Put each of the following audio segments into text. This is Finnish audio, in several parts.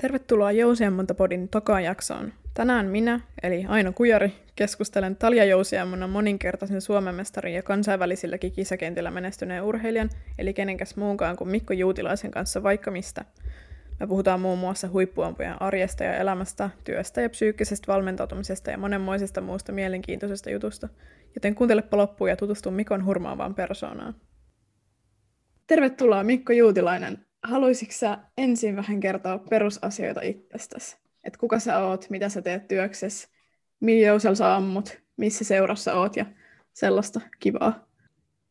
Tervetuloa Jousiammuntapodin tokaan jaksoon. Tänään minä, eli Aino Kujari, keskustelen Talja Jousiammunnan moninkertaisen Suomen mestarin ja kansainvälisilläkin kisakentillä menestyneen urheilijan, eli kenenkäs muunkaan kuin Mikko Juutilaisen kanssa vaikka mistä. Me puhutaan muun muassa huippuampujen arjesta ja elämästä, työstä ja psyykkisestä valmentautumisesta ja monenmoisesta muusta mielenkiintoisesta jutusta. Joten kuuntelepa loppuun ja tutustu Mikon hurmaavaan persoonaan. Tervetuloa Mikko Juutilainen haluaisitko sä ensin vähän kertoa perusasioita itsestäsi? Että kuka sä oot, mitä sä teet työksessä, millä sä ammut, missä seurassa oot ja sellaista kivaa.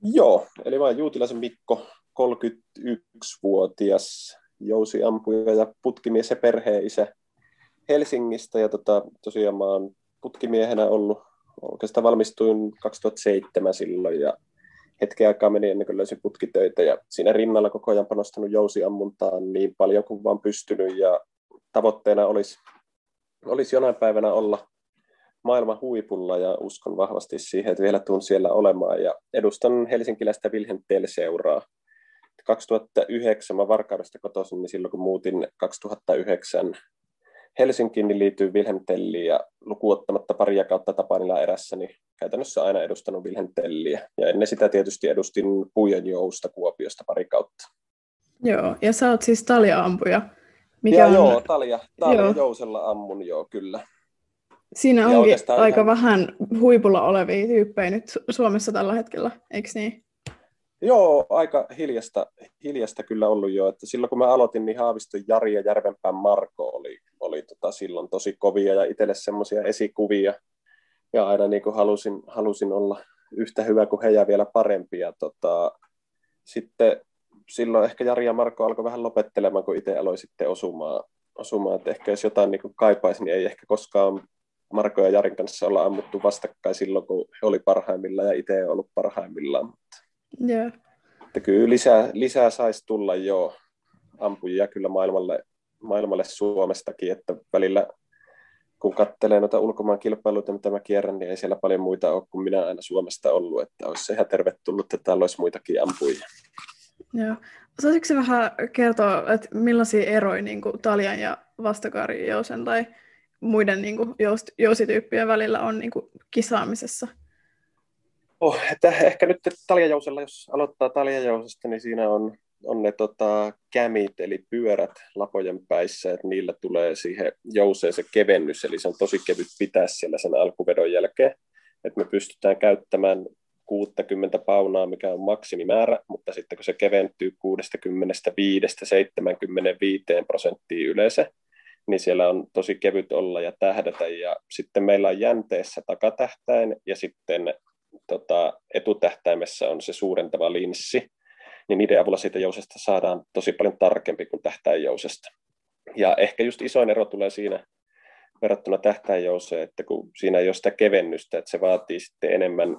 Joo, eli mä Juutilaisen Mikko, 31-vuotias jousiampuja ja putkimies ja perheisä Helsingistä. Ja tota, tosiaan mä oon putkimiehenä ollut, oikeastaan valmistuin 2007 silloin ja hetken aikaa meni ennen kuin löysin putkitöitä ja siinä rinnalla koko ajan panostanut jousiammuntaan niin paljon kuin vaan pystynyt ja tavoitteena olisi, olisi jonain päivänä olla maailman huipulla ja uskon vahvasti siihen, että vielä tuun siellä olemaan ja edustan helsinkiläistä Wilhelm Tell-seuraa. 2009 mä Varkaudesta kotoisin, niin silloin kun muutin 2009 Helsinkiin niin liittyy Wilhelm Telliin ja lukuottamatta paria kautta Tapanilla erässä, niin käytännössä aina edustanut Wilhelm Telliä. Ja ennen sitä tietysti edustin Puijan Jousta Kuopiosta pari kautta. Joo, ja sä oot siis talja-ampuja. Mikä ja on... joo, talja, talja joo. Jousella ammun joo, kyllä. Siinä onkin aika ihan... vähän huipulla olevia tyyppejä nyt Suomessa tällä hetkellä, eikö niin? Joo, aika hiljasta, hiljasta kyllä ollut jo. Että silloin kun mä aloitin, niin Haaviston Jari ja Järvenpään Marko oli, oli tota silloin tosi kovia ja itselle semmoisia esikuvia. Ja aina niin kuin halusin, halusin olla yhtä hyvä kuin he ja vielä parempi. Ja tota, sitten silloin ehkä Jari ja Marko alkoi vähän lopettelemaan, kun itse aloin sitten osumaan. osumaan. Että ehkä jos jotain niin kaipaisin, niin ei ehkä koskaan Marko ja Jarin kanssa olla ammuttu vastakkain silloin, kun he oli parhaimmillaan ja itse ei ollut parhaimmillaan. Mutta Yeah. Että kyllä lisää, lisää saisi tulla jo ampujia kyllä maailmalle, maailmalle Suomestakin, että välillä kun katselee noita ulkomaan kilpailuita, mitä mä kierrän, niin ei siellä paljon muita ole kuin minä aina Suomesta ollut, että olisi ihan tervetullut, että täällä olisi muitakin ampujia. Joo. Osaisitko vähän kertoa, että millaisia eroja niin kuin Talian ja Jousen tai muiden niin kuin, jousityyppien välillä on niin kuin, kisaamisessa? Oh, että ehkä nyt taljajousella, jos aloittaa taljajousesta, niin siinä on, on ne tota, kämit, eli pyörät lapojen päissä, että niillä tulee siihen jouseen se kevennys, eli se on tosi kevyt pitää siellä sen alkuvedon jälkeen. Että me pystytään käyttämään 60 paunaa, mikä on maksimimäärä, mutta sitten kun se keventyy 65-75 prosenttia yleensä, niin siellä on tosi kevyt olla ja tähdätä. Ja sitten meillä on jänteessä takatähtäin ja sitten tota, etutähtäimessä on se suurentava linssi, niin niiden avulla siitä jousesta saadaan tosi paljon tarkempi kuin tähtäinjousesta. Ja ehkä just isoin ero tulee siinä verrattuna tähtäinjouseen, että kun siinä ei ole sitä kevennystä, että se vaatii sitten enemmän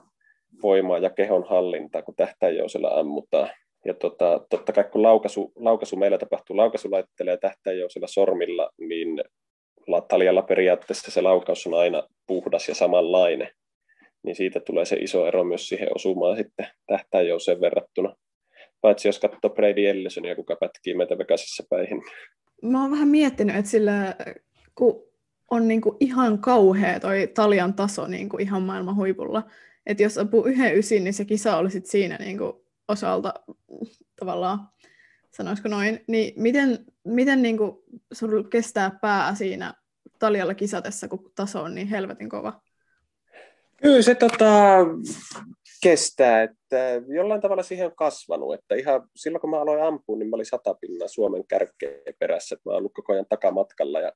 voimaa ja kehon hallintaa, kun tähtäinjousella ammutaan. Ja tota, totta kai kun laukaisu, laukaisu meillä tapahtuu laukaisulaitteella ja tähtäinjousella sormilla, niin taljalla periaatteessa se laukaus on aina puhdas ja samanlainen niin siitä tulee se iso ero myös siihen osumaan sitten tähtäinjouseen verrattuna. Paitsi jos katsoo Brady Ellisonia, kuka pätkii meitä Vegasissa päihin. Mä oon vähän miettinyt, että sillä kun on niinku ihan kauhea toi Talian taso niinku ihan maailman huipulla, että jos apuu yhden ysin, niin se kisa oli sit siinä niinku osalta tavallaan, sanoisiko noin, niin miten, miten niinku sulla kestää pää siinä Talialla kisatessa, kun taso on niin helvetin kova? Kyllä se tota, kestää, että jollain tavalla siihen on kasvanut, että ihan silloin kun mä aloin ampua, niin mä olin satapinnan Suomen kärkeen perässä, että mä olen ollut koko ajan takamatkalla ja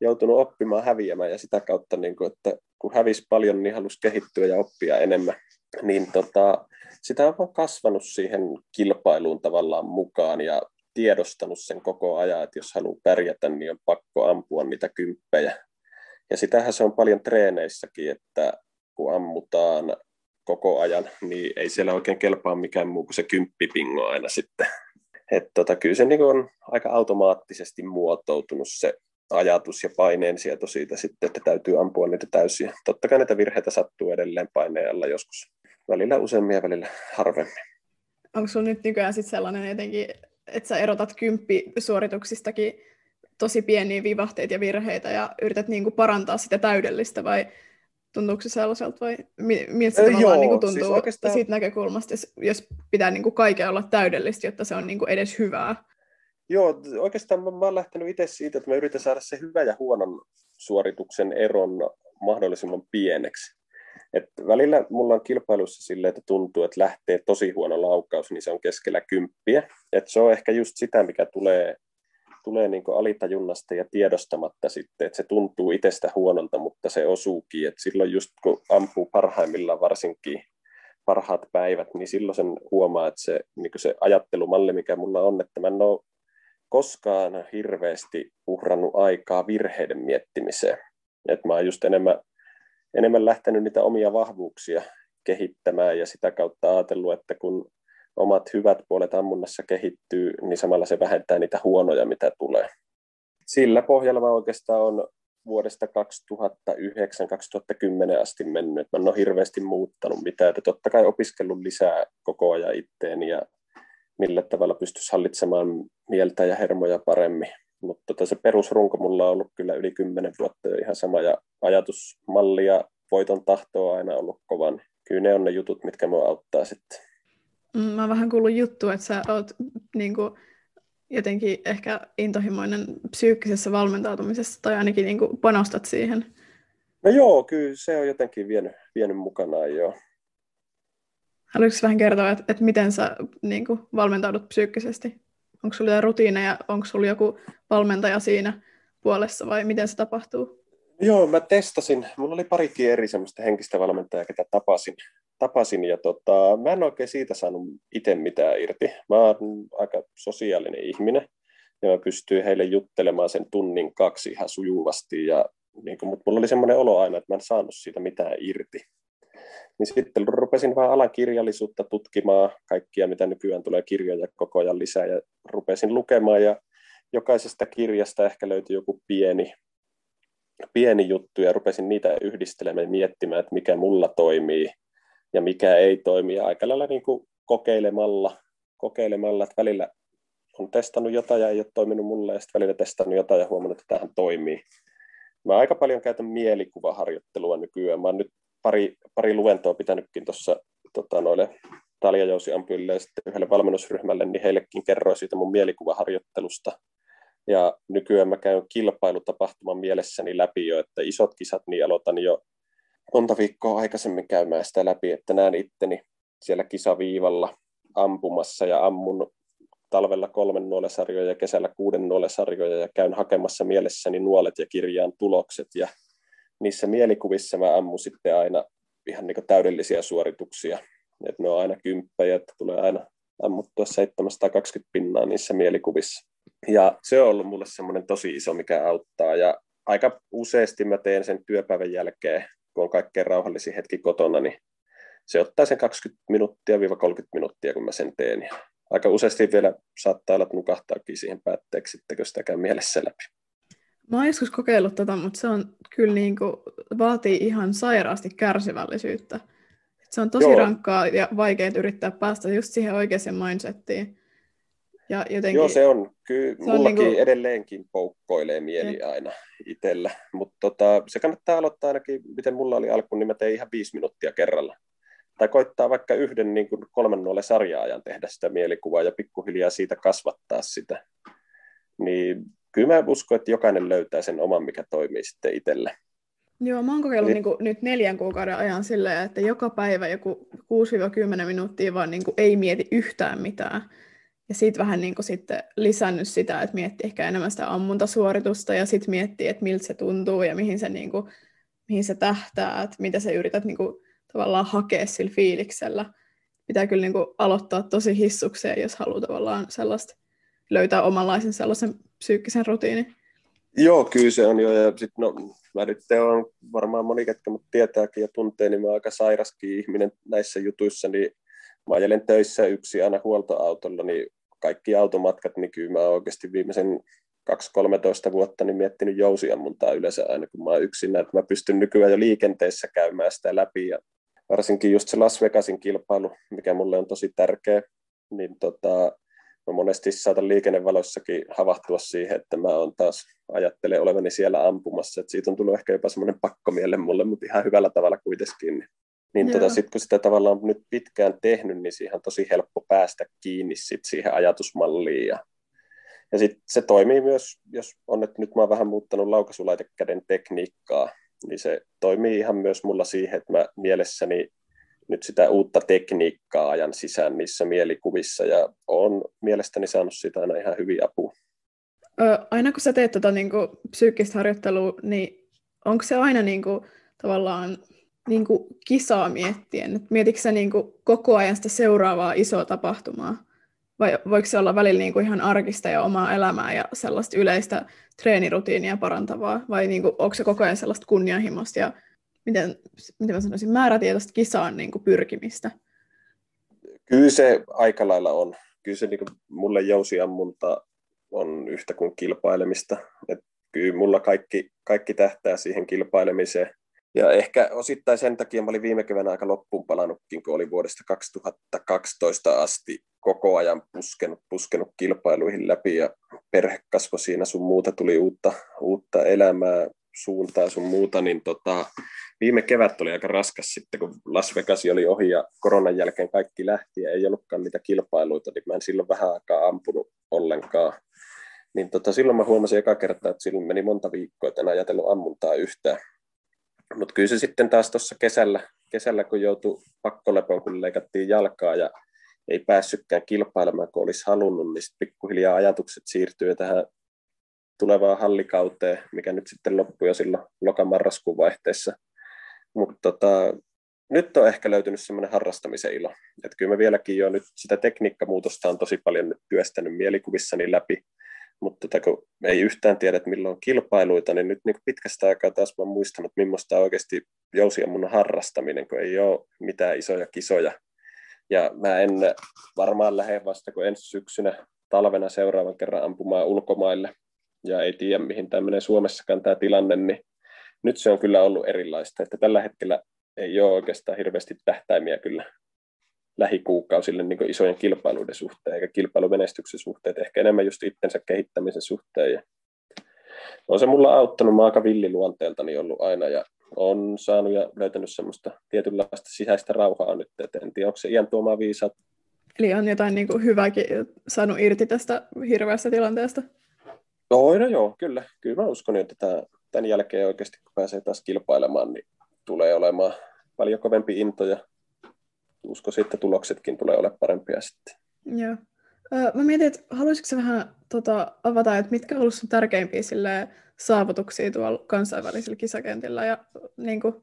joutunut oppimaan häviämään ja sitä kautta, niin kuin, että kun hävisi paljon, niin halusi kehittyä ja oppia enemmän, niin tota, sitä on kasvanut siihen kilpailuun tavallaan mukaan ja tiedostanut sen koko ajan, että jos haluaa pärjätä, niin on pakko ampua niitä kymppejä. Ja sitähän se on paljon treeneissäkin, että kun ammutaan koko ajan, niin ei siellä oikein kelpaa mikään muu kuin se kymppipingo aina sitten. että tota, kyllä se niin on aika automaattisesti muotoutunut se ajatus ja sieto siitä sitten, että täytyy ampua niitä täysiä. Totta kai näitä virheitä sattuu edelleen paineella joskus. Välillä useammin ja välillä harvemmin. Onko sinulla nyt nykyään sit sellainen jotenkin, että sä erotat kymppisuorituksistakin tosi pieniä vivahteita ja virheitä ja yrität niin kuin parantaa sitä täydellistä vai tuntuuko se sellaiselta vai miltä se Joo, niin kuin siis tuntuu oikeastaan- siitä näkökulmasta, jos, jos pitää niin kuin kaiken olla täydellistä, jotta se on niin kuin edes hyvää? Joo, oikeastaan mä, mä oon lähtenyt itse siitä, että mä yritän saada se hyvä ja huonon suorituksen eron mahdollisimman pieneksi. Et välillä mulla on kilpailussa silleen, että tuntuu, että lähtee tosi huono laukaus, niin se on keskellä kymppiä. Et se on ehkä just sitä, mikä tulee, tulee niin alitajunnasta ja tiedostamatta sitten, että se tuntuu itsestä huonolta, mutta se osuukin. Et silloin just kun ampuu parhaimmillaan varsinkin parhaat päivät, niin silloin sen huomaa, että se, niin se ajattelumalli, mikä mulla on, että mä en ole koskaan hirveästi uhrannut aikaa virheiden miettimiseen. Et mä oon just enemmän, enemmän lähtenyt niitä omia vahvuuksia kehittämään ja sitä kautta ajatellut, että kun omat hyvät puolet ammunnassa kehittyy, niin samalla se vähentää niitä huonoja, mitä tulee. Sillä pohjalla mä oikeastaan on vuodesta 2009-2010 asti mennyt. Mä en ole hirveästi muuttanut mitään. Että totta kai opiskellut lisää koko ajan itteeni ja millä tavalla pystyisi hallitsemaan mieltä ja hermoja paremmin. Mutta tota se perusrunko mulla on ollut kyllä yli kymmenen vuotta jo ihan sama ja ajatusmalli ja voiton tahto on aina ollut kovan. Kyllä ne on ne jutut, mitkä mua auttaa sitten. Mm, Mä oon vähän kuullut juttu, että sä oot niin kuin, jotenkin ehkä intohimoinen psyykkisessä valmentautumisessa tai ainakin niin kuin, panostat siihen. No joo, kyllä se on jotenkin vienyt, vienyt mukanaan joo. Haluatko vähän kertoa, että, että miten sä niin kuin, valmentaudut psyykkisesti? Onko sulla jotain rutiineja, onko sulla joku valmentaja siinä puolessa vai miten se tapahtuu? Joo, mä testasin. Mulla oli parikin eri semmoista henkistä valmentajaa, ketä tapasin. tapasin ja tota, mä en oikein siitä saanut itse mitään irti. Mä oon aika sosiaalinen ihminen ja mä pystyin heille juttelemaan sen tunnin kaksi ihan sujuvasti. Ja, niin kun, mutta mulla oli semmoinen olo aina, että mä en saanut siitä mitään irti. Niin sitten rupesin vaan alan kirjallisuutta tutkimaan, kaikkia mitä nykyään tulee kirjoja koko ajan lisää ja rupesin lukemaan ja jokaisesta kirjasta ehkä löytyi joku pieni, pieni juttu ja rupesin niitä yhdistelemään ja miettimään, että mikä mulla toimii ja mikä ei toimi. Ja aika lailla niin kuin kokeilemalla, kokeilemalla, että välillä on testannut jotain ja ei ole toiminut mulle ja sitten välillä testannut jotain ja huomannut, että tähän toimii. Mä aika paljon käytän mielikuvaharjoittelua nykyään. Mä oon nyt pari, pari luentoa pitänytkin tuossa tota, noille taljajousiampujille ja sitten yhdelle valmennusryhmälle, niin heillekin kerroin siitä mun mielikuvaharjoittelusta. Ja nykyään mä käyn kilpailutapahtuman mielessäni läpi jo, että isot kisat, niin aloitan jo monta viikkoa aikaisemmin käymään sitä läpi, että näen itteni siellä kisaviivalla ampumassa ja ammun talvella kolmen nuolesarjoja ja kesällä kuuden nuolesarjoja ja käyn hakemassa mielessäni nuolet ja kirjaan tulokset ja niissä mielikuvissa mä ammun sitten aina ihan niin täydellisiä suorituksia. Et ne on aina kymppejä, että tulee aina ammuttua 720 pinnaa niissä mielikuvissa. Ja se on ollut mulle semmoinen tosi iso, mikä auttaa. Ja aika useasti mä teen sen työpäivän jälkeen, kun on kaikkein rauhallisin hetki kotona, niin se ottaa sen 20 minuuttia 30 minuuttia, kun mä sen teen. Ja aika useasti vielä saattaa olla, että nukahtaakin siihen päätteeksi, sitten kun sitä käy mielessä läpi. Mä oon joskus kokeillut tätä, mutta se on kyllä niin kuin, vaatii ihan sairaasti kärsivällisyyttä. Se on tosi Joo. rankkaa ja vaikea yrittää päästä just siihen oikeaan mindsettiin. Ja jotenkin, Joo, se on. Kyllä Se on mullakin niinku- edelleenkin poukkoilee mieli aina itsellä. Mutta tota, se kannattaa aloittaa ainakin, miten mulla oli alku, niin mä tein ihan viisi minuuttia kerralla. Tai koittaa vaikka yhden niin kuin kolmen nuolen sarjaajan tehdä sitä mielikuvaa ja pikkuhiljaa siitä kasvattaa sitä. Niin kyllä mä uskon, että jokainen löytää sen oman, mikä toimii sitten itselle. Joo, mä oon kokeillut niin kuin, nyt neljän kuukauden ajan silleen, että joka päivä joku 6-10 minuuttia vaan niin kuin, ei mieti yhtään mitään. Ja sitten vähän niin kuin, sitten lisännyt sitä, että miettii ehkä enemmän sitä ammuntasuoritusta ja sitten miettii, että miltä se tuntuu ja mihin se, niin kuin, mihin se tähtää, että mitä sä yrität niin kuin, tavallaan hakea sillä fiiliksellä. Pitää kyllä niin kuin, aloittaa tosi hissukseen, jos haluaa tavallaan sellaista löytää omanlaisen sellaisen psyykkisen rutiinin. Joo, kyllä se on jo. Ja sit, no, mä nyt on varmaan moni, ketkä mut tietääkin ja tuntee, niin mä aika sairaskin ihminen näissä jutuissa, niin mä ajelen töissä yksi aina huoltoautolla, niin kaikki automatkat, niin kyllä mä oikeasti viimeisen 2-13 vuotta niin miettinyt jousiammuntaa yleensä aina, kun mä oon yksin, että mä pystyn nykyään jo liikenteessä käymään sitä läpi ja varsinkin just se Las Vegasin kilpailu, mikä mulle on tosi tärkeä, niin tota, mä monesti saatan liikennevaloissakin havahtua siihen, että mä oon taas ajattelen olevani siellä ampumassa, että siitä on tullut ehkä jopa semmoinen pakkomielle mulle, mutta ihan hyvällä tavalla kuitenkin. Niin tota, sitten kun sitä tavallaan on nyt pitkään tehnyt, niin siihen on tosi helppo päästä kiinni sit siihen ajatusmalliin. Ja, ja sitten se toimii myös, jos on, että nyt mä oon vähän muuttanut laukaisulaitekäden tekniikkaa, niin se toimii ihan myös mulla siihen, että mä mielessäni nyt sitä uutta tekniikkaa ajan sisään niissä mielikuvissa ja on mielestäni saanut sitä aina ihan hyviä apua. Ö, aina kun sä teet tota, niin kuin, psyykkistä harjoittelua, niin onko se aina niin kuin, tavallaan niin kuin, kisaa miettien? Et mietitkö sä niin kuin, koko ajan sitä seuraavaa isoa tapahtumaa? Vai voiko se olla välillä niin kuin, ihan arkista ja omaa elämää ja sellaista yleistä treenirutiinia parantavaa? Vai niin kuin, onko se koko ajan sellaista kunnianhimosta ja miten, miten mä sanoisin, määrätietoista kisaan niin kuin pyrkimistä? Kyllä se aika lailla on. Kyllä se niin kuin, mulle jousiammunta on yhtä kuin kilpailemista. Et kyllä mulla kaikki, kaikki tähtää siihen kilpailemiseen. Ja ehkä osittain sen takia mä olin viime keväänä aika loppuun palannutkin, kun oli vuodesta 2012 asti koko ajan puskenut, puskenut kilpailuihin läpi ja perhe kasvoi siinä sun muuta, tuli uutta, uutta elämää, suuntaa sun muuta, niin tota, viime kevät oli aika raskas sitten, kun Las Vegas oli ohi ja koronan jälkeen kaikki lähti ja ei ollutkaan niitä kilpailuita, niin mä en silloin vähän aikaa ampunut ollenkaan. Niin tota, silloin mä huomasin eka kertaa, että silloin meni monta viikkoa, että en ajatellut ammuntaa yhtään. Mutta kyllä se sitten taas tuossa kesällä, kesällä, kun joutui pakkolepoon, kun leikattiin jalkaa ja ei päässytkään kilpailemaan, kun olisi halunnut, niin sitten pikkuhiljaa ajatukset siirtyy tähän tulevaan hallikauteen, mikä nyt sitten loppui jo silloin lokamarraskuun vaihteessa. Mutta tota, nyt on ehkä löytynyt semmoinen harrastamisen ilo. Että kyllä mä vieläkin jo nyt sitä tekniikkamuutosta on tosi paljon nyt työstänyt mielikuvissani läpi, mutta tota, kun ei yhtään tiedä, että milloin on kilpailuita, niin nyt niin pitkästä aikaa taas mä oon muistanut, millaista on oikeasti mun harrastaminen, kun ei ole mitään isoja kisoja. Ja mä en varmaan lähde vasta kuin ensi syksynä talvena seuraavan kerran ampumaan ulkomaille, ja ei tiedä, mihin tämä menee Suomessakaan tämä tilanne, niin nyt se on kyllä ollut erilaista, että tällä hetkellä ei ole oikeastaan hirveästi tähtäimiä kyllä lähikuukausille niin isojen kilpailuiden suhteen, eikä kilpailumenestyksen suhteen, ehkä enemmän just itsensä kehittämisen suhteen. Ja on se mulla auttanut, mä aika villiluonteeltani ollut aina, ja on saanut ja löytänyt semmoista tietynlaista sisäistä rauhaa nyt, että en tiedä, onko se iän tuomaa viisautta. Eli on jotain niin kuin hyvääkin saanut irti tästä hirveästä tilanteesta? No, no joo, kyllä. Kyllä mä uskon, että tämä, tämän jälkeen oikeasti, kun pääsee taas kilpailemaan, niin tulee olemaan paljon kovempi into ja uskoisin, että tuloksetkin tulee olemaan parempia sitten. Joo. Mä mietin, että haluaisitko vähän tota, avata, että mitkä ollut sun tärkeimpiä sille, saavutuksia tuolla kansainvälisillä kisakentillä. Ja niin kuin,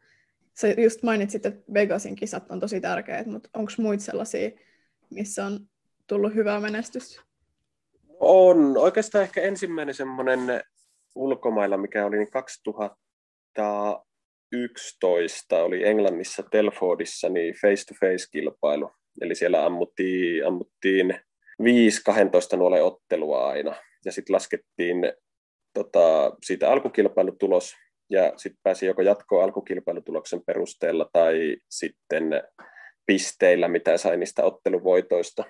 sä just mainitsit, että Vegasin kisat on tosi tärkeät, mutta onko muita sellaisia, missä on tullut hyvää menestystä? On. Oikeastaan ehkä ensimmäinen semmoinen ulkomailla, mikä oli 2011, oli Englannissa Telfordissa, niin face-to-face-kilpailu. Eli siellä ammuttiin, ammuttiin 5-12 nuolen ottelua aina. Ja sitten laskettiin tota, siitä alkukilpailutulos, ja sitten pääsi joko jatkoa alkukilpailutuloksen perusteella tai sitten pisteillä, mitä sai niistä otteluvoitoista.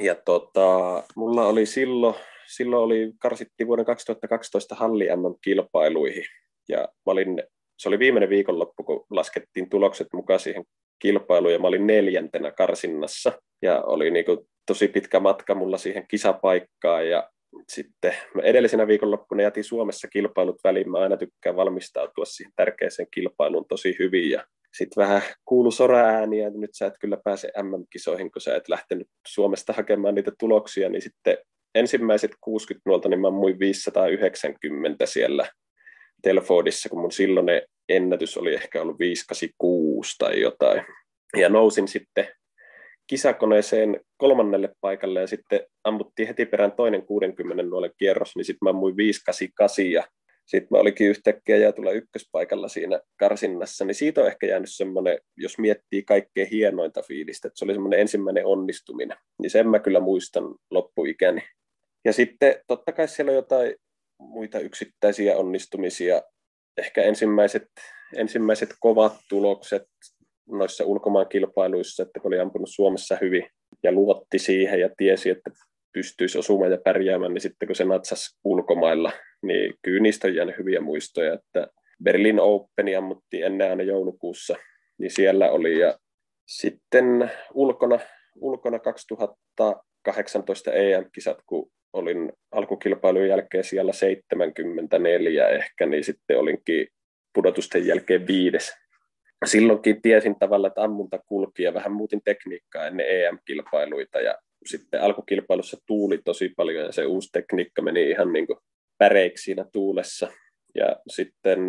Ja tota, mulla oli silloin, silloin oli, karsittiin vuoden 2012 Halli kilpailuihin ja mä olin, se oli viimeinen viikonloppu, kun laskettiin tulokset mukaan siihen kilpailuun, ja mä olin neljäntenä karsinnassa, ja oli niinku tosi pitkä matka mulla siihen kisapaikkaan, ja sitten edellisenä viikonloppuna jätin Suomessa kilpailut väliin. Mä aina tykkään valmistautua siihen tärkeäseen kilpailuun tosi hyvin. Ja sitten vähän kuulu sora-ääniä, että nyt sä et kyllä pääse MM-kisoihin, kun sä et lähtenyt Suomesta hakemaan niitä tuloksia, niin sitten ensimmäiset 60 nuolta, niin mä muin 590 siellä Telfordissa, kun mun silloinen ennätys oli ehkä ollut 586 tai jotain. Ja nousin sitten kisakoneeseen kolmannelle paikalle ja sitten ammuttiin heti perään toinen 60 nuolen kierros, niin sitten mä ammuin 588 ja sitten mä olikin yhtäkkiä ja tulla ykköspaikalla siinä karsinnassa, niin siitä on ehkä jäänyt semmoinen, jos miettii kaikkein hienointa fiilistä, että se oli semmoinen ensimmäinen onnistuminen, niin sen mä kyllä muistan loppuikäni. Ja sitten totta kai siellä on jotain muita yksittäisiä onnistumisia, ehkä ensimmäiset, ensimmäiset kovat tulokset noissa ulkomaankilpailuissa, että kun oli ampunut Suomessa hyvin ja luotti siihen ja tiesi, että pystyisi osumaan ja pärjäämään, niin sitten kun se natsas ulkomailla, niin kyllä niistä on jäänyt hyviä muistoja, että Berlin Open ammuttiin ennen aina joulukuussa, niin siellä oli. Ja sitten ulkona, ulkona 2018 EM-kisat, kun olin alkukilpailun jälkeen siellä 74 ehkä, niin sitten olinkin pudotusten jälkeen viides. Silloinkin tiesin tavallaan, että ammunta kulki ja vähän muutin tekniikkaa ennen EM-kilpailuita ja sitten alkukilpailussa tuuli tosi paljon ja se uusi tekniikka meni ihan niin kuin päreiksi siinä tuulessa. Ja sitten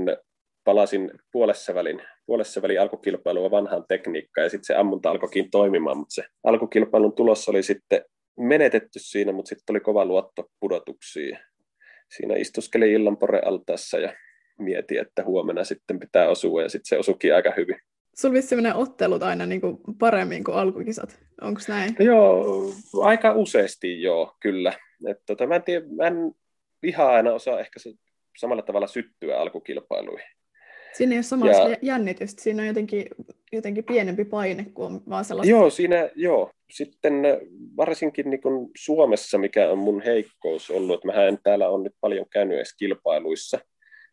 palasin puolessa välin, puolessa välin alkukilpailua vanhaan tekniikkaan ja sitten se ammunta alkoikin toimimaan, mutta se alkukilpailun tulos oli sitten menetetty siinä, mutta sitten oli kova luotto pudotuksiin. Siinä istuskelin illan altaassa ja mietin, että huomenna sitten pitää osua ja sitten se osukin aika hyvin. Sulla vissi ottelut aina niin kuin paremmin kuin alkukisat, onko näin? Joo, aika useasti joo, kyllä. Et tota, mä, en tiedä, mä en ihan aina osaa ehkä se samalla tavalla syttyä alkukilpailuihin. Siinä ei ole samaa ja... jännitystä, siinä on jotenkin, jotenkin pienempi paine kuin vaan sellaista. Joo, siinä, joo. Sitten varsinkin niin kuin Suomessa, mikä on mun heikkous ollut, että mä en täällä on nyt paljon käynyt edes kilpailuissa,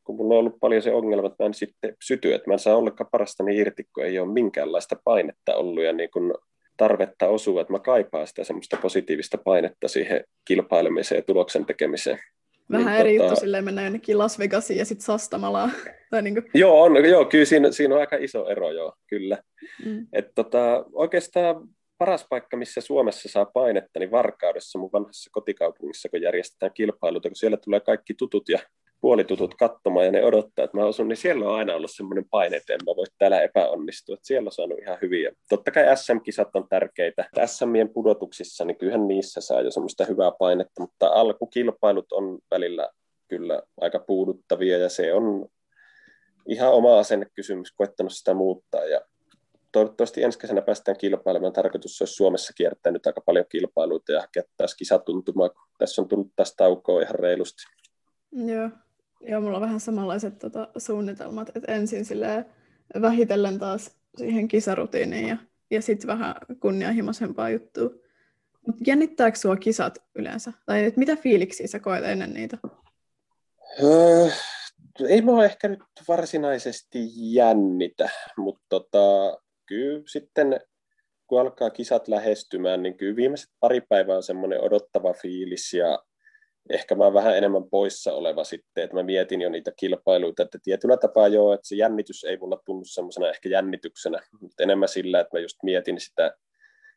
kun mulla on ollut paljon se ongelma, että mä en sitten syty, että mä en saa ollenkaan parastani irti, kun ei ole minkäänlaista painetta ollut ja niin kuin tarvetta osua, että mä kaipaan sitä semmoista positiivista painetta siihen kilpailemiseen ja tuloksen tekemiseen. Vähän niin, eri tota... juttu silleen mennä jonnekin Las Vegasiin ja sitten Sastamalaan. tai niin kuin... Joo, on, joo, kyllä siinä, siinä on aika iso ero, joo, kyllä. Mm. Et tota, oikeastaan paras paikka, missä Suomessa saa painetta, niin Varkaudessa, mun vanhassa kotikaupungissa, kun järjestetään kilpailuita, kun siellä tulee kaikki tutut ja puolitutut katsomaan ja ne odottaa, että mä osun, niin siellä on aina ollut semmoinen paine, että en mä voi täällä epäonnistua. Että siellä on saanut ihan hyviä. Totta kai SM-kisat on tärkeitä. SMien pudotuksissa, niin kyllähän niissä saa jo semmoista hyvää painetta, mutta alkukilpailut on välillä kyllä aika puuduttavia ja se on ihan oma asennekysymys, koettanut sitä muuttaa ja toivottavasti ensi kesänä päästään kilpailemaan. Tarkoitus olisi Suomessa kiertää nyt aika paljon kilpailuita ja hakea taas kisatuntumaa, kun tässä on tullut taas taukoa ihan reilusti. Joo, Joo, mulla on vähän samanlaiset tota, suunnitelmat, että ensin vähitellen taas siihen kisarutiiniin ja, ja sitten vähän kunnianhimoisempaa juttua. Mutta jännittääkö sua kisat yleensä? Tai et mitä fiiliksiä sä koet ennen niitä? Öö, ei mua ehkä nyt varsinaisesti jännitä, mutta tota, kyllä sitten kun alkaa kisat lähestymään, niin kyllä viimeiset pari päivää on semmoinen odottava fiilis ja ehkä mä vähän enemmän poissa oleva sitten, että mä mietin jo niitä kilpailuita, että tietyllä tapaa joo, että se jännitys ei mulla tunnu semmoisena ehkä jännityksenä, mutta enemmän sillä, että mä just mietin sitä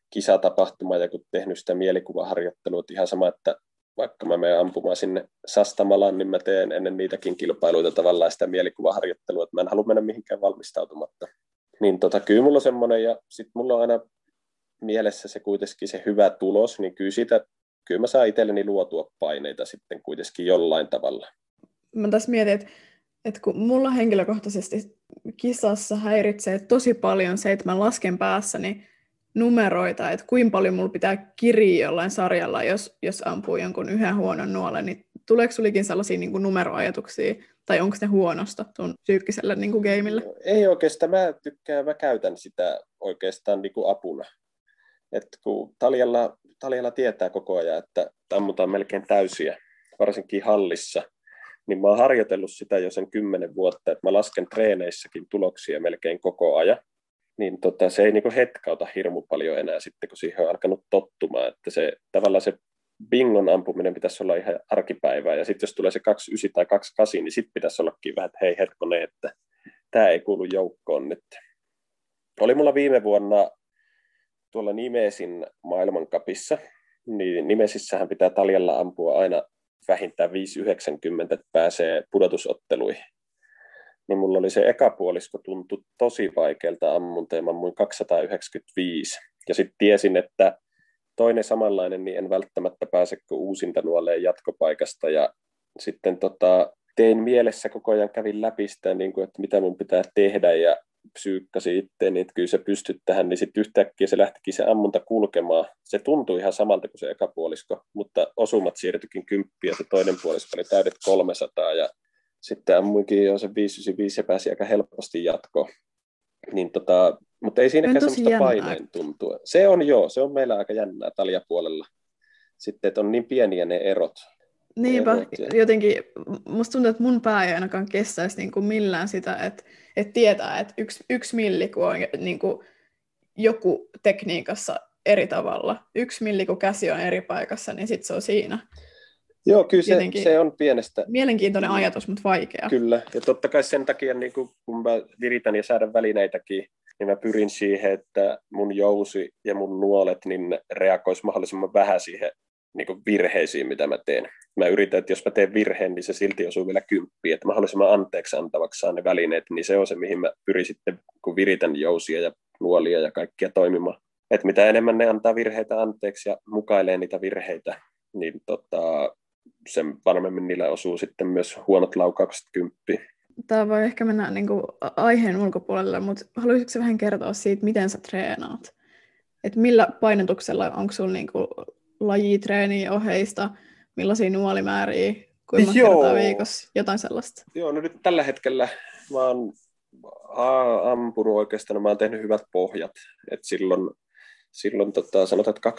kisatapahtumaa ja kun tehnyt sitä mielikuvaharjoittelua, että ihan sama, että vaikka mä menen ampumaan sinne Sastamalaan, niin mä teen ennen niitäkin kilpailuita tavallaan sitä mielikuvaharjoittelua, että mä en halua mennä mihinkään valmistautumatta. Niin tota, kyllä mulla on semmoinen, ja sitten mulla on aina mielessä se kuitenkin se hyvä tulos, niin kyllä siitä kyllä mä saan itselleni luotua paineita sitten kuitenkin jollain tavalla. Mä tässä mietin, että, että kun mulla henkilökohtaisesti kisassa häiritsee tosi paljon se, että mä lasken päässäni numeroita, että kuinka paljon mulla pitää kiriä jollain sarjalla, jos, jos ampuu jonkun yhden huonon nuolen, niin tuleeko sulikin sellaisia niin kuin numeroajatuksia, tai onko ne huonosta tuon psyykkiselle niin kuin gameille? Ei oikeastaan, mä tykkään, mä käytän sitä oikeastaan niin kuin apuna. että kun Taljalla Taljalla tietää koko ajan, että ammutaan melkein täysiä, varsinkin hallissa, niin mä oon harjoitellut sitä jo sen kymmenen vuotta, että mä lasken treeneissäkin tuloksia melkein koko ajan. Niin tota, se ei niinku hetkauta hirmu paljon enää sitten, kun siihen on alkanut tottumaan, että se tavallaan se bingon ampuminen pitäisi olla ihan arkipäivää, ja sitten jos tulee se 29 tai 28, niin sitten pitäisi ollakin vähän, että hei hetkone, että tämä ei kuulu joukkoon nyt. Oli mulla viime vuonna tuolla Nimesin maailmankapissa, niin Nimesissähän pitää taljalla ampua aina vähintään 5,90, että pääsee pudotusotteluihin. Niin mulla oli se ekapuolisko tuntui tosi vaikealta ammunta, ja mä ammuin 295. Ja sitten tiesin, että toinen samanlainen, niin en välttämättä pääse kuin uusinta nuoleen jatkopaikasta. Ja sitten tota, tein mielessä koko ajan, kävin läpi sitä, niin kuin, että mitä mun pitää tehdä, ja psyykkasi itse, niin että kyllä se pystyt tähän, niin sitten yhtäkkiä se lähtikin se ammunta kulkemaan. Se tuntui ihan samalta kuin se eka puolisko, mutta osumat siirtyikin kymppiä, se toinen puolisko oli täydet 300 ja sitten ammuinkin jo se 595 ja pääsi aika helposti jatkoon. Niin tota, mutta ei siinäkään semmoista paineen tuntua. Se on joo, se on meillä aika jännää taljapuolella. sitten, että on niin pieniä ne erot. Niinpä, jotenkin musta tuntuu, että mun pää ei ainakaan kestäisi niin kuin millään sitä, että, että tietää, että yksi, yksi milli, kun on niin kuin joku tekniikassa eri tavalla, yksi milli, kun käsi on eri paikassa, niin sitten se on siinä. Joo, kyllä se, se on pienestä. Mielenkiintoinen ajatus, mutta vaikea. Kyllä, ja totta kai sen takia, niin kun mä viritän ja säädän välineitäkin, niin mä pyrin siihen, että mun jousi ja mun nuolet niin reagoisi mahdollisimman vähän siihen niin kuin virheisiin, mitä mä teen. Mä yritän, että jos mä teen virheen, niin se silti osuu vielä kymppiin, että mahdollisimman anteeksi antavaksi saan ne välineet, niin se on se, mihin mä pyrin sitten, kun viritän jousia ja nuolia ja kaikkia toimimaan. Että mitä enemmän ne antaa virheitä anteeksi ja mukailee niitä virheitä, niin tota, sen varmemmin niillä osuu sitten myös huonot laukaukset kymppiin. Tämä voi ehkä mennä niin kuin aiheen ulkopuolelle, mutta haluaisitko vähän kertoa siitä, miten sä treenaat? Et millä painotuksella, onko sulla niin kuin lajitreeniä oheista, millaisia nuolimääriä, kuinka monta kertaa viikossa, jotain sellaista? Joo, no nyt tällä hetkellä mä oon ampunut oikeastaan, mä oon tehnyt hyvät pohjat. Et silloin silloin tota, sanotaan, että 2009-2016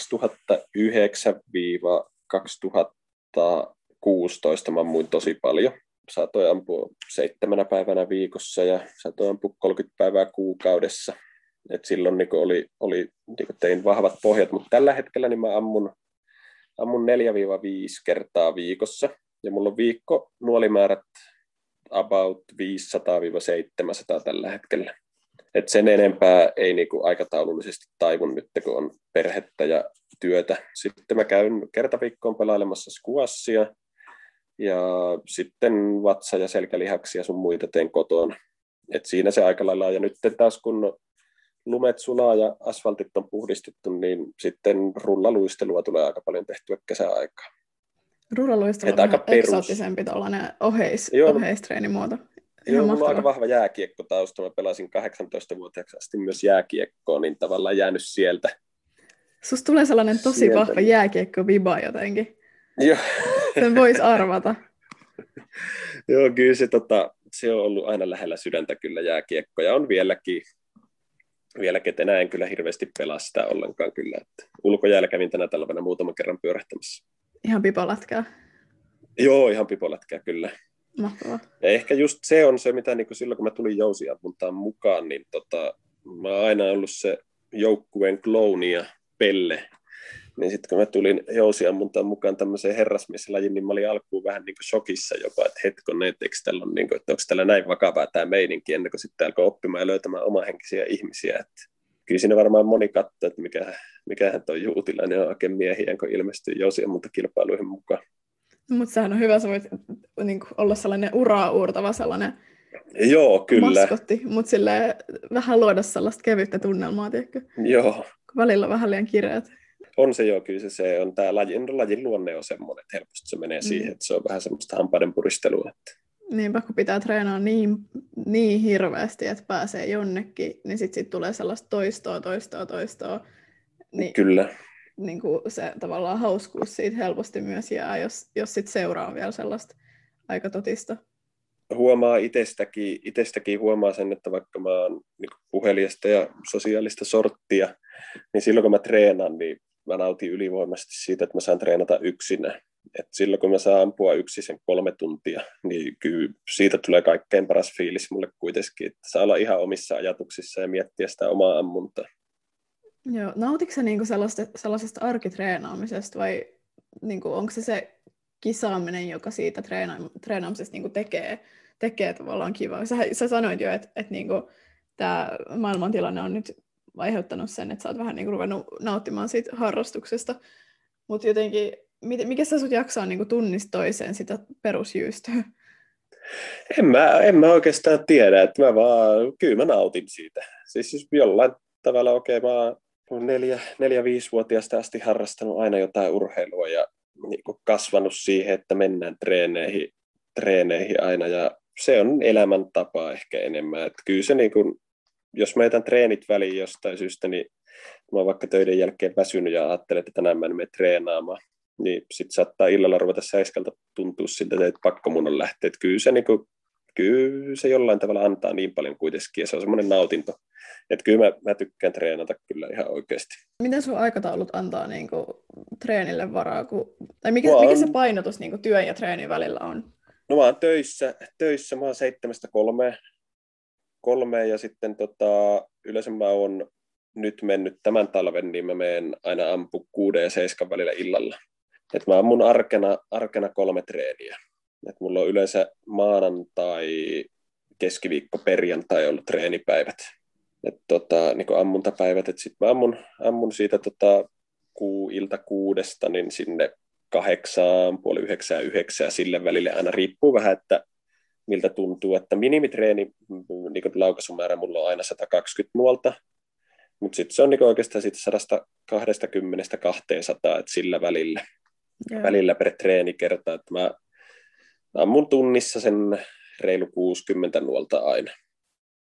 mä ammuin tosi paljon. Saatoin ampua seitsemänä päivänä viikossa ja saatoin ampua 30 päivää kuukaudessa. Et silloin niin oli, oli niin tein vahvat pohjat, mutta tällä hetkellä niin mä ammun, ammun 4-5 kertaa viikossa. Ja mulla on viikko nuolimäärät about 500-700 tällä hetkellä. Et sen enempää ei niinku aikataulullisesti taivun nyt, kun on perhettä ja työtä. Sitten mä käyn kerta viikkoon pelailemassa skuassia ja sitten vatsa- ja selkälihaksia sun muita teen kotona. Et siinä se aika lailla Ja nyt taas kun lumet sulaa ja asfaltit on puhdistettu, niin sitten rullaluistelua tulee aika paljon tehtyä kesäaikaa. Rullaluistelu on aika eksoottisempi oheis, Joo, oheistreenimuoto. Joo, mulla on aika vahva jääkiekkotausta. Mä pelasin 18-vuotiaaksi asti myös jääkiekkoa, niin tavallaan jäänyt sieltä. Sus tulee sellainen tosi sieltä. vahva jääkiekko-viba jotenkin. Joo. Sen voisi arvata. Joo, kyllä se, tota, se on ollut aina lähellä sydäntä kyllä jääkiekko, ja on vieläkin, vieläkin että enää en kyllä hirveästi pelaa sitä ollenkaan kyllä. Että ulkojäällä kävin tänä talvena muutaman kerran pyörähtämässä. Ihan pipolätkää? Joo, ihan pipolätkää kyllä. Mahtavaa. Ja ehkä just se on se, mitä niin kuin silloin kun mä tulin jousiammuntaan mukaan, niin tota, mä oon aina ollut se joukkueen klooni ja pelle. Niin sitten kun mä tulin jousiammuntaan mukaan tämmöiseen herrasmieslajiin, niin mä olin alkuun vähän niin kuin shokissa jopa, että hetkonen, että, tällä on, niin kuin, että onko tällä näin vakavaa tämä meininki, ennen kuin sitten alkoi oppimaan ja löytämään omahenkisiä ihmisiä. Että kyllä siinä varmaan moni katsoo, että mikä, mikähän tuo Juutilainen on oikein miehiä, kun ilmestyy jousiammuntakilpailuihin mukaan. Mutta sehän on hyvä, sä voit niin kuin, olla sellainen uraa uurtava sellainen Joo, kyllä. maskotti, mutta vähän luoda sellaista kevyttä tunnelmaa, tiedätkö? Joo. Välillä vähän liian kireät. On se joo, kyllä se, se on tämä lajin, lajin luonne on semmoinen, että helposti se menee mm. siihen, että se on vähän semmoista hampaiden puristelua. Että... Niinpä, kun pitää treenaa niin, niin hirveästi, että pääsee jonnekin, niin sitten sit tulee sellaista toistoa, toistoa, toistoa. Niin Kyllä niin kuin se tavallaan hauskuus siitä helposti myös jää, jos, jos sit seuraa vielä sellaista aika totista. Huomaa itsestäkin, itsestäkin huomaa sen, että vaikka mä oon niin puhelijasta ja sosiaalista sorttia, niin silloin kun mä treenaan, niin mä nautin ylivoimaisesti siitä, että mä saan treenata yksinä. Et silloin kun mä saan ampua yksi sen kolme tuntia, niin kyllä siitä tulee kaikkein paras fiilis mulle kuitenkin, että saa olla ihan omissa ajatuksissa ja miettiä sitä omaa ammuntaa. Joo, nautitko sä niinku sellaisesta, sellaisesta arkitreenaamisesta vai niinku, onko se se kisaaminen, joka siitä treena- treenaamisesta niinku tekee, tekee tavallaan kivaa? Sä, sä sanoit jo, että et niinku, tämä maailmantilanne on nyt aiheuttanut sen, että sä oot vähän niinku ruvennut nauttimaan siitä harrastuksesta, mutta jotenkin, mikä sä sut jaksaa niinku tunnista toiseen sitä perusjyystöä? En mä, en mä oikeastaan tiedä, että mä vaan, kyllä mä nautin siitä. Siis, siis jollain tavalla, okei, okay, mä neljä, neljä viisivuotiaasta asti harrastanut aina jotain urheilua ja niin kuin kasvanut siihen, että mennään treeneihin, treeneihin aina ja se on elämäntapa ehkä enemmän. Että kyllä se niin kuin, jos mä jätän treenit väliin jostain syystä, niin mä oon vaikka töiden jälkeen väsynyt ja ajattelen, että tänään mä en mene treenaamaan, niin sitten saattaa illalla ruveta säiskältä tuntua siltä, että pakko mun on lähteä. Että kyllä se niin kuin, kyllä se jollain tavalla antaa niin paljon kuitenkin, ja se on semmoinen nautinto. Että kyllä mä, mä tykkään treenata kyllä ihan oikeasti. Miten sun aikataulut antaa niin kuin, treenille varaa? Kun, tai mikä, on... mikä se painotus niin kuin, työn ja treenin välillä on? No mä oon töissä, töissä mä oon seitsemästä kolmeen, kolmeen ja sitten tota, yleensä mä oon nyt mennyt tämän talven, niin mä menen aina ampu kuuden ja seiskan välillä illalla. Et mä mun arkena, arkena kolme treeniä. Et mulla on yleensä maanantai, keskiviikko, perjantai ollut treenipäivät. Et tota, niin ammuntapäivät, että sitten mä ammun, ammun siitä tota, kuu, ilta kuudesta niin sinne kahdeksaan, puoli yhdeksään, yhdeksään sille välille aina riippuu vähän, että miltä tuntuu, että minimitreeni, niin laukaisumäärä mulla on aina 120 nuolta, mutta sitten se on niin oikeastaan sit 120-200, että sillä välillä, yeah. välillä per treenikerta, että mä ammun tunnissa sen reilu 60 nuolta aina,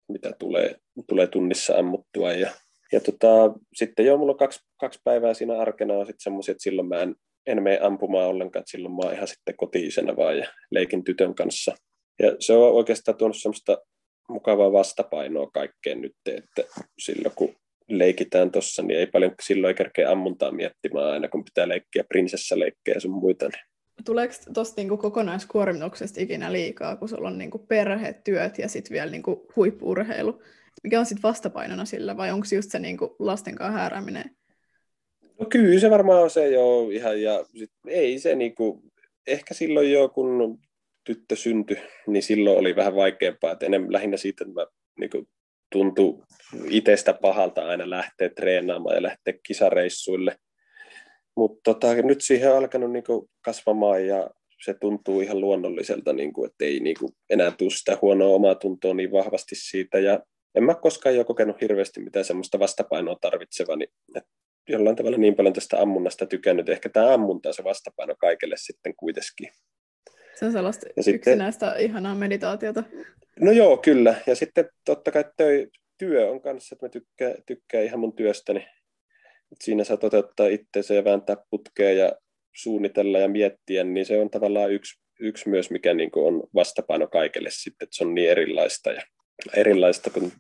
mitä tulee, tulee tunnissa ammuttua. Ja, ja tota, sitten joo, mulla on kaksi, kaksi päivää siinä arkena on sitten semmoisia, että silloin mä en, en mene ampumaan ollenkaan, että silloin mä oon ihan sitten kotiisena vaan ja leikin tytön kanssa. Ja se on oikeastaan tuonut semmoista mukavaa vastapainoa kaikkeen nyt, että silloin kun leikitään tuossa, niin ei paljon silloin ei kerkeä ammuntaa miettimään aina, kun pitää leikkiä prinsessaleikkejä ja sun muita. Niin. Tuleeko tuosta niinku kokonaiskuormituksesta ikinä liikaa, kun sulla on niinku perhe, työt ja sitten vielä niinku huippuurheilu? Mikä on sitten vastapainona sillä, vai onko just se niinku lasten kanssa häärääminen? No kyllä se varmaan on se jo ihan, ja sit, ei se niinku, ehkä silloin jo kun tyttö syntyi, niin silloin oli vähän vaikeampaa, että enemmän lähinnä siitä, että mä niinku, tuntui itsestä pahalta aina lähteä treenaamaan ja lähteä kisareissuille. Mutta tota, nyt siihen on alkanut niinku kasvamaan ja se tuntuu ihan luonnolliselta, niinku, että ei niinku enää tule sitä huonoa omaa tuntoa niin vahvasti siitä. Ja en mä koskaan jo kokenut hirveästi mitään semmoista vastapainoa tarvitsevani. Niin jollain tavalla niin paljon tästä ammunnasta tykännyt. Ehkä tämä ammunta on se vastapaino kaikille sitten kuitenkin. Se on sellaista ja yksinäistä sitten, ihanaa meditaatiota. No joo, kyllä. Ja sitten totta kai töi, työ on kanssa, että mä tykkään, tykkään ihan mun työstäni. Et siinä saa toteuttaa itseänsä ja vääntää putkea ja suunnitella ja miettiä, niin se on tavallaan yksi, yksi myös, mikä niin kuin on vastapaino kaikille sitten, että se on niin erilaista ja erilaista kuin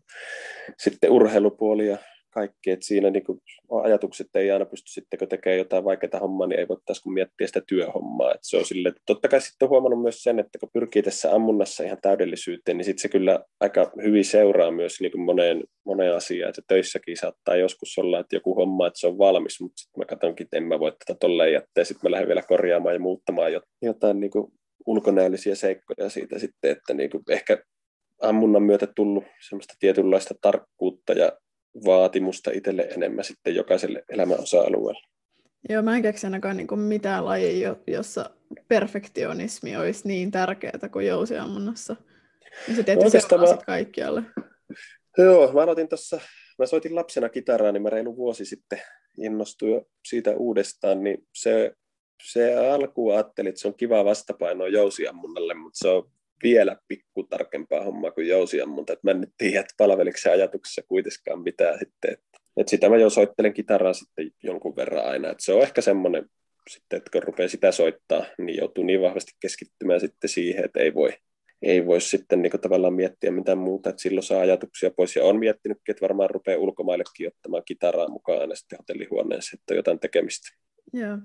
sitten urheilupuoli ja kaikki, että siinä niin kuin ajatukset ei aina pysty sitten, kun tekee jotain vaikeaa hommaa, niin ei voi taas kun miettiä sitä työhommaa. Että se on sille, että totta kai sitten huomannut myös sen, että kun pyrkii tässä ammunnassa ihan täydellisyyteen, niin sitten se kyllä aika hyvin seuraa myös niin kuin moneen, moneen asiaan. Että töissäkin saattaa joskus olla, että joku homma, että se on valmis, mutta sitten mä katsonkin, että en mä voi tätä tolleen jättää, sitten mä lähden vielä korjaamaan ja muuttamaan jotain niin kuin ulkonäöllisiä seikkoja siitä sitten, että niin kuin ehkä ammunnan myötä tullut semmoista tietynlaista tarkkuutta ja vaatimusta itselle enemmän sitten jokaiselle elämän osa-alueelle. Joo, mä en keksi ainakaan niin mitään lajia, jossa perfektionismi olisi niin tärkeää kuin jousiammunnassa. Ja se tietysti no, mä... kaikkialle. Joo, mä aloitin tuossa, mä soitin lapsena kitaraa, niin mä reilu vuosi sitten innostuin siitä uudestaan, niin se, se alkuun ajattelin, että se on kiva vastapaino jousiammunnalle, mutta se on vielä pikku tarkempaa hommaa kuin jousiammunta. että mä en nyt tiedä, että palveliko se ajatuksessa kuitenkaan mitään sitten. Että, että sitä mä jo soittelen kitaraa sitten jonkun verran aina, että se on ehkä semmoinen sitten, että kun rupeaa sitä soittaa, niin joutuu niin vahvasti keskittymään sitten siihen, että ei voi, ei voi sitten niin tavallaan miettiä mitään muuta, että silloin saa ajatuksia pois. Ja on miettinytkin, että varmaan rupeaa ulkomaillekin ottamaan kitaraa mukaan aina sitten hotellihuoneessa, että on jotain tekemistä. Joo.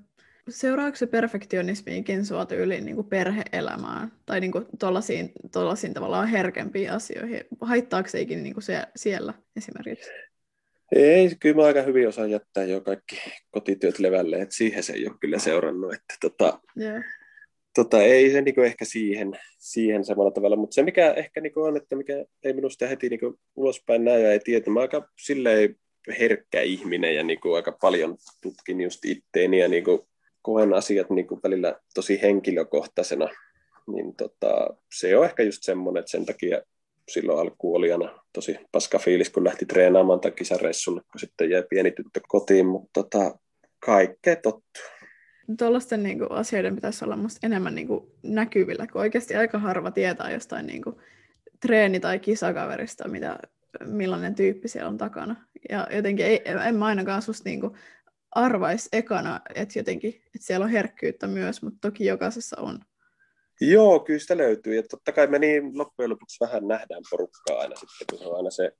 Seuraako se perfektionismiikin sua tyyliin niin perhe-elämään tai niin tuollaisiin, tuollaisiin tavallaan herkempiin asioihin? Haittaako se ikinä niin se, siellä esimerkiksi? Ei, kyllä mä aika hyvin osaan jättää jo kaikki kotityöt levälle, että siihen se ei ole kyllä seurannut. Että tota, yeah. tota, ei se niin ehkä siihen, siihen samalla tavalla, mutta se mikä ehkä niin on, että mikä ei minusta heti niin ulospäin näy ja ei tiedä, mä aika silleen herkkä ihminen ja niin aika paljon tutkin just itteeni ja niin koen asiat niin kuin välillä tosi henkilökohtaisena, niin tota, se on ehkä just semmoinen, että sen takia silloin alkuun oli aina tosi paska fiilis, kun lähti treenaamaan tai kisareissulle, kun sitten jäi pieni tyttö kotiin, mutta tota, kaikkea tottu. Tuollaisten niin kuin, asioiden pitäisi olla musta enemmän niin kuin, näkyvillä, kun oikeasti aika harva tietää jostain niin kuin, treeni- tai kisakaverista, mitä, millainen tyyppi siellä on takana. Ja jotenkin ei, en mä ainakaan susta niin kuin, arvaisi ekana, että jotenkin, että siellä on herkkyyttä myös, mutta toki jokaisessa on. Joo, kyllä sitä löytyy. Ja totta kai me niin loppujen lopuksi vähän nähdään porukkaa aina sitten, kun se on aina se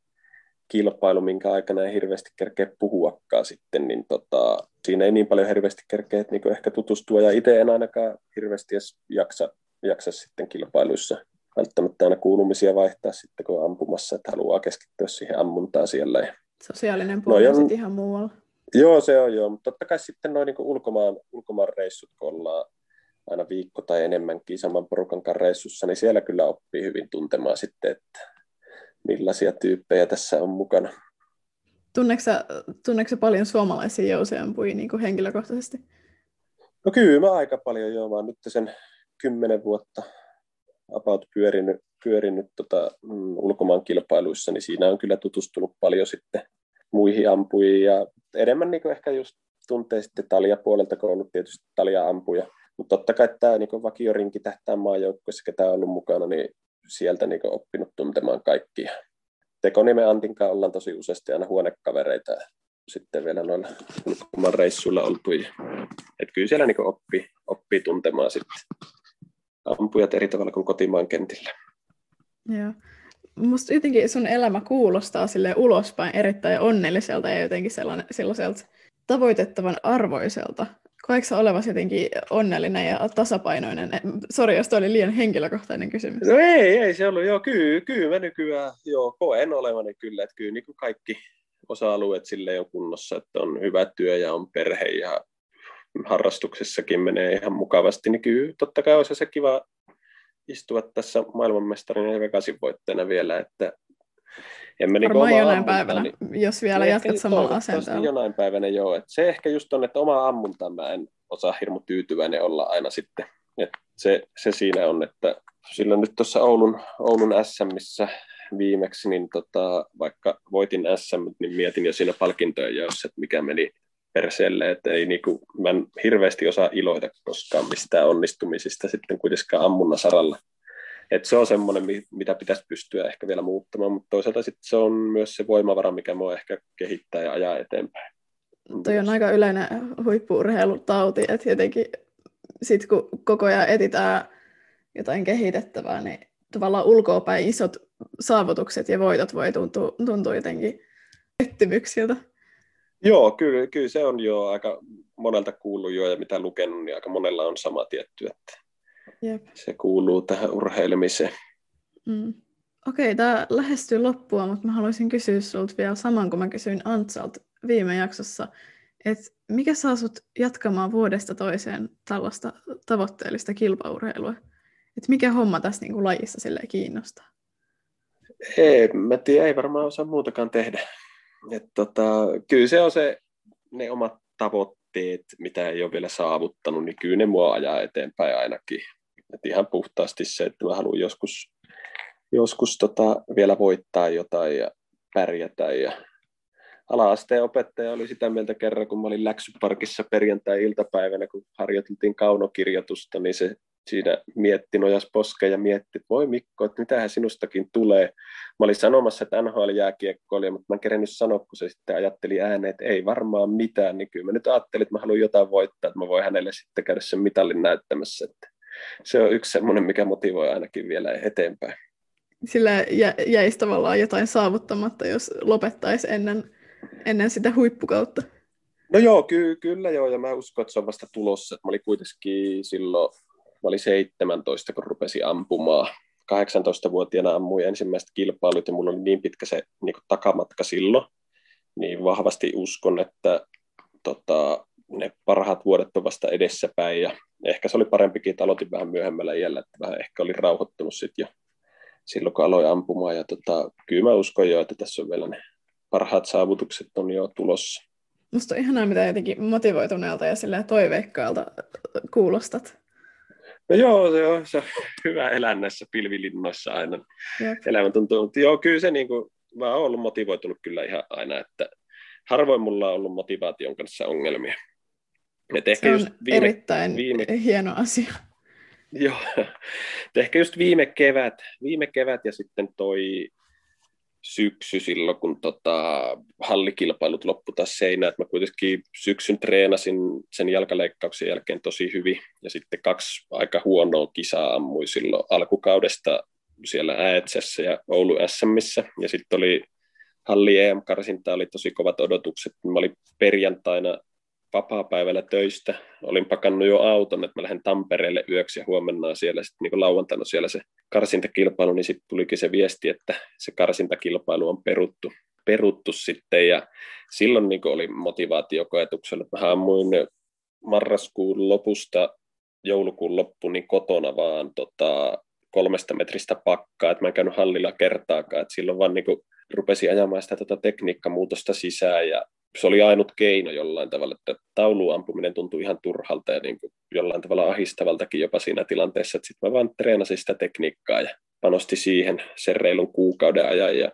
kilpailu, minkä aikana ei hirveästi kerkeä puhuakaan sitten, niin tota, siinä ei niin paljon hirveästi kerkeä niin ehkä tutustua, ja itse en ainakaan hirveästi edes jaksa, jaksa sitten kilpailuissa välttämättä aina kuulumisia vaihtaa sitten, kun on ampumassa, että haluaa keskittyä siihen ammuntaan siellä. Ja... Sosiaalinen puoli on sitten ihan muualla. Joo, se on joo, mutta totta kai sitten noin niin ulkomaan, ulkomaan reissut, kun ollaan aina viikko tai enemmänkin saman porukan kanssa reissussa, niin siellä kyllä oppii hyvin tuntemaan sitten, että millaisia tyyppejä tässä on mukana. Tunneeko paljon suomalaisia jouseampuja niin kuin henkilökohtaisesti? No kyllä mä aika paljon joo, mä oon nyt sen kymmenen vuotta about pyörinyt, pyörinyt tota, mm, ulkomaan kilpailuissa, niin siinä on kyllä tutustunut paljon sitten muihin ampujiin ja enemmän niin ehkä just tuntee sitten Talia puolelta, kun on ollut tietysti Talia ampuja. Mutta totta kai tämä niin vakiorinki tähtää maajoukkueessa, ketä on ollut mukana, niin sieltä niin oppinut tuntemaan kaikkia. Tekonimen Antin kanssa ollaan tosi useasti aina huonekavereita sitten vielä noilla ulkomaan reissuilla oltu. Et kyllä siellä niin oppii, oppii tuntemaan sitten ampujat eri tavalla kuin kotimaan kentillä. Joo. Musta jotenkin sun elämä kuulostaa sille ulospäin erittäin onnelliselta ja jotenkin sellaiselta tavoitettavan arvoiselta. Koetko olevasi jotenkin onnellinen ja tasapainoinen? Sori, jos oli liian henkilökohtainen kysymys. No ei, ei se ollut. Joo, kyllä, kyllä mä nykyään joo, koen olevani kyllä, että kyllä niin kuin kaikki osa-alueet sille on kunnossa, että on hyvä työ ja on perhe ja harrastuksessakin menee ihan mukavasti, niin kyllä totta kai olisi se kiva istua tässä maailmanmestarin ja Vegasin voitteena vielä, että emme niin Varmaan jonain ammuntaa, päivänä, niin, jos vielä niin jatkat samalla asenteella. Jonain päivänä joo. että se ehkä just on, että oma ammuntaan mä en osaa hirmu tyytyväinen olla aina sitten. että se, se siinä on, että sillä nyt tuossa Oulun, Oulun SMissä viimeksi, niin tota, vaikka voitin SM, niin mietin jo siinä palkintojen jaossa, että mikä meni perseelle, että ei niinku, mä en hirveästi osaa iloita koskaan mistään onnistumisista sitten kuitenkaan ammunnan saralla. Et se on semmoinen, mitä pitäisi pystyä ehkä vielä muuttamaan, mutta toisaalta sitten se on myös se voimavara, mikä mua ehkä kehittää ja ajaa eteenpäin. Toi on aika yleinen huippuurheilutauti, että jotenkin sit kun koko ajan etitään jotain kehitettävää, niin tavallaan ulkoapäin isot saavutukset ja voitot voi tuntua, tuntua jotenkin pettymyksiltä. Joo, kyllä, kyllä se on jo aika monelta kuullut jo ja mitä lukenut, niin aika monella on sama tietty, että Jep. se kuuluu tähän urheilemiseen. Mm. Okei, tämä lähestyy loppua, mutta mä haluaisin kysyä sinulta vielä saman, kun mä kysyin Antsalta viime jaksossa, että mikä saa sut jatkamaan vuodesta toiseen tällaista tavoitteellista kilpaurheilua? Että mikä homma tässä niin kuin lajissa sille kiinnostaa? Ei, mä tiedän, ei varmaan osaa muutakaan tehdä. Et tota, kyllä se on se, ne omat tavoitteet, mitä ei ole vielä saavuttanut, niin kyllä ne mua ajaa eteenpäin ainakin. Et ihan puhtaasti se, että mä haluan joskus, joskus tota, vielä voittaa jotain ja pärjätä. Ja ala-asteen opettaja oli sitä mieltä kerran, kun mä olin läksyparkissa perjantai-iltapäivänä, kun harjoiteltiin kaunokirjoitusta, niin se siinä mietti, nojas poske ja mietti, että voi Mikko, että mitähän sinustakin tulee. Mä olin sanomassa, että NHL jääkiekkoilija, mutta mä en kerennyt sanoa, kun se sitten ajatteli ääneen, että ei varmaan mitään, niin kyllä mä nyt ajattelin, että mä haluan jotain voittaa, että mä voin hänelle sitten käydä sen mitallin näyttämässä. Että se on yksi semmoinen, mikä motivoi ainakin vielä eteenpäin. Sillä jä, jäisi tavallaan jotain saavuttamatta, jos lopettaisi ennen, ennen sitä huippukautta. No joo, ky- kyllä joo, ja mä uskon, että se on vasta tulossa. Mä olin kuitenkin silloin Mä olin 17, kun rupesin ampumaan. 18-vuotiaana ammuin ensimmäiset kilpailut ja mulla oli niin pitkä se niin kuin takamatka silloin, niin vahvasti uskon, että tota, ne parhaat vuodet on vasta edessäpäin ja ehkä se oli parempikin, että aloitin vähän myöhemmällä iällä, että vähän ehkä oli rauhoittunut sitten jo silloin, kun aloin ampumaan ja tota, kyllä mä uskon jo, että tässä on vielä ne parhaat saavutukset on jo tulossa. Musta on ihanaa, mitä jotenkin motivoituneelta ja toiveikkaalta kuulostat. No joo, se on, se on hyvä elää näissä pilvilinnoissa aina. Jep. Elämä tuntuu, mutta joo, kyllä se niin kuin, mä oon ollut motivoitunut kyllä ihan aina, että harvoin mulla on ollut motivaation kanssa ongelmia. Et ehkä se on just viime, erittäin viime... hieno asia. Joo, ehkä just viime kevät, viime kevät ja sitten toi syksy silloin, kun tota, hallikilpailut loppu taas seinä, että mä kuitenkin syksyn treenasin sen jalkaleikkauksen jälkeen tosi hyvin, ja sitten kaksi aika huonoa kisaa ammui silloin alkukaudesta siellä Äätsessä ja Oulu SMissä, ja sitten oli halli EM-karsinta, oli tosi kovat odotukset, mä olin perjantaina vapaa-päivällä töistä. Olin pakannut jo auton, että mä lähden Tampereelle yöksi ja huomenna siellä sitten niin lauantaina siellä se karsintakilpailu, niin sitten tulikin se viesti, että se karsintakilpailu on peruttu, peruttu sitten ja silloin niin oli motivaatio koetuksella, mä ammuin marraskuun lopusta joulukuun loppuun niin kotona vaan tota, kolmesta metristä pakkaa, että mä en käynyt hallilla kertaakaan, että silloin vaan niin rupesi ajamaan sitä tota tekniikkamuutosta sisään ja se oli ainut keino jollain tavalla, että tauluampuminen tuntui ihan turhalta ja niin kuin jollain tavalla ahistavaltakin jopa siinä tilanteessa, että sitten mä vaan treenasin sitä tekniikkaa ja panosti siihen sen reilun kuukauden ajan ja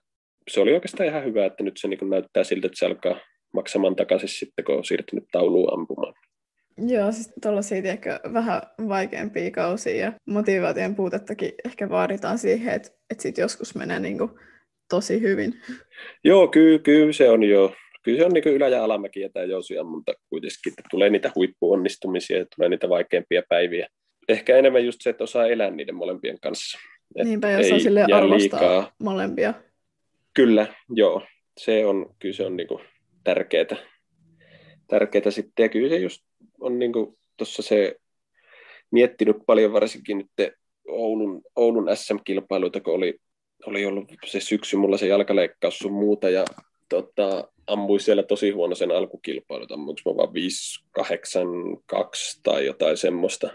se oli oikeastaan ihan hyvä, että nyt se niin näyttää siltä, että se alkaa maksamaan takaisin sitten, kun on siirtynyt tauluun ampumaan. Joo, siis tuollaisia ehkä vähän vaikeampia kausia ja motivaation puutettakin ehkä vaaditaan siihen, että, että sitten joskus menee niin kuin tosi hyvin. Joo, kyllä, kyllä se on jo kyllä se on niin ylä- ja alamäkiä tämä jousiammunta kuitenkin, että tulee niitä huippuonnistumisia ja tulee niitä vaikeampia päiviä. Ehkä enemmän just se, että osaa elää niiden molempien kanssa. Et Niinpä, jos on sille arvostaa liikaa. molempia. Kyllä, joo. Se on, kyllä se on niin tärkeää. tärkeää sitten. Ja kyllä se just on niin tuossa se miettinyt paljon varsinkin nyt Oulun, Oulun SM-kilpailuita, kun oli, oli ollut se syksy mulla se jalkaleikkaus sun muuta ja tota, ammuin siellä tosi huono sen alkukilpailut, ammuinko mä vaan 5, 8, 2 tai jotain semmoista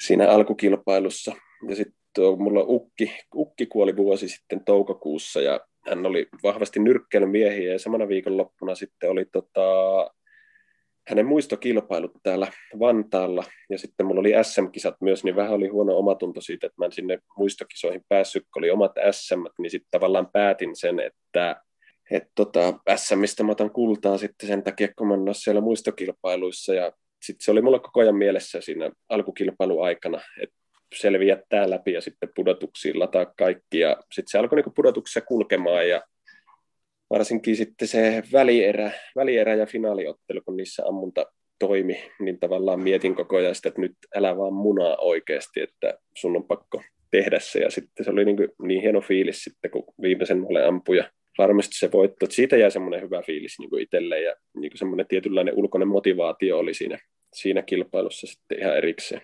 siinä alkukilpailussa. Ja sitten mulla ukki, ukki kuoli vuosi sitten toukokuussa ja hän oli vahvasti nyrkkeilymiehiä ja samana viikonloppuna sitten oli tota, hänen muistokilpailut täällä Vantaalla ja sitten mulla oli SM-kisat myös, niin vähän oli huono omatunto siitä, että mä en sinne muistokisoihin päässyt, kun oli omat SM, niin sitten tavallaan päätin sen, että että tota, SMistä mä otan kultaa sitten sen takia, kun mä en ole siellä muistokilpailuissa. Ja sitten se oli mulla koko ajan mielessä siinä alkukilpailuaikana, että selviä tämä läpi ja sitten pudotuksiin lataa kaikki. Ja sitten se alkoi niinku pudotuksessa kulkemaan ja varsinkin sitten se välierä, välierä ja finaaliottelu, kun niissä ammunta toimi, niin tavallaan mietin koko ajan sitä, että nyt älä vaan munaa oikeasti, että sun on pakko tehdä se. Ja sitten se oli niin, kuin, niin hieno fiilis sitten, kun viimeisen mulle ampuja varmasti se voitto. Että siitä jäi semmoinen hyvä fiilis niin itselle ja niin kuin semmoinen tietynlainen ulkoinen motivaatio oli siinä, siinä kilpailussa sitten ihan erikseen.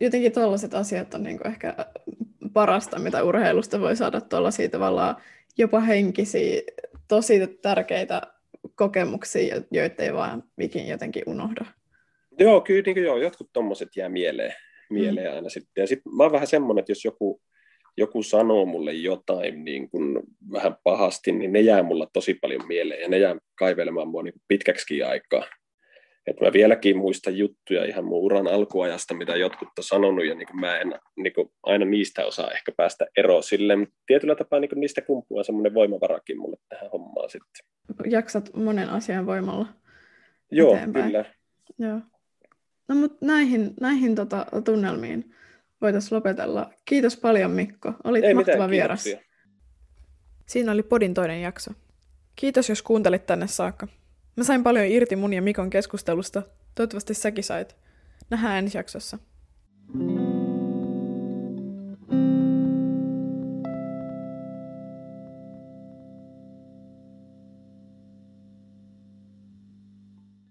Jotenkin tuollaiset asiat on niin kuin ehkä parasta, mitä urheilusta voi saada tuollaisia tavallaan jopa henkisiä, tosi tärkeitä kokemuksia, joita ei vaan vikin jotenkin unohda. Joo, kyllä niin kuin joo, jotkut tommoset jää mieleen, mieleen mm. aina sitten. Ja sitten mä oon vähän semmoinen, että jos joku joku sanoo mulle jotain niin kuin vähän pahasti, niin ne jää mulla tosi paljon mieleen ja ne jää kaivelemaan mua niin pitkäksi aikaa. Et mä vieläkin muistan juttuja ihan mun uran alkuajasta, mitä jotkut on sanonut, ja niin kuin mä en niin kuin aina niistä osaa ehkä päästä eroon sille, mutta tietyllä tapaa niin kuin niistä kumpuaa semmoinen voimavarakin mulle tähän hommaan sitten. Jaksat monen asian voimalla Joo, eteenpäin. kyllä. Joo. No mutta näihin, näihin tota, tunnelmiin voitaisiin lopetella. Kiitos paljon Mikko, olit Ei mahtava mitään, vieras. Kiitoksia. Siinä oli podin toinen jakso. Kiitos, jos kuuntelit tänne saakka. Mä sain paljon irti mun ja Mikon keskustelusta. Toivottavasti säkin sait. Nähdään ensi jaksossa.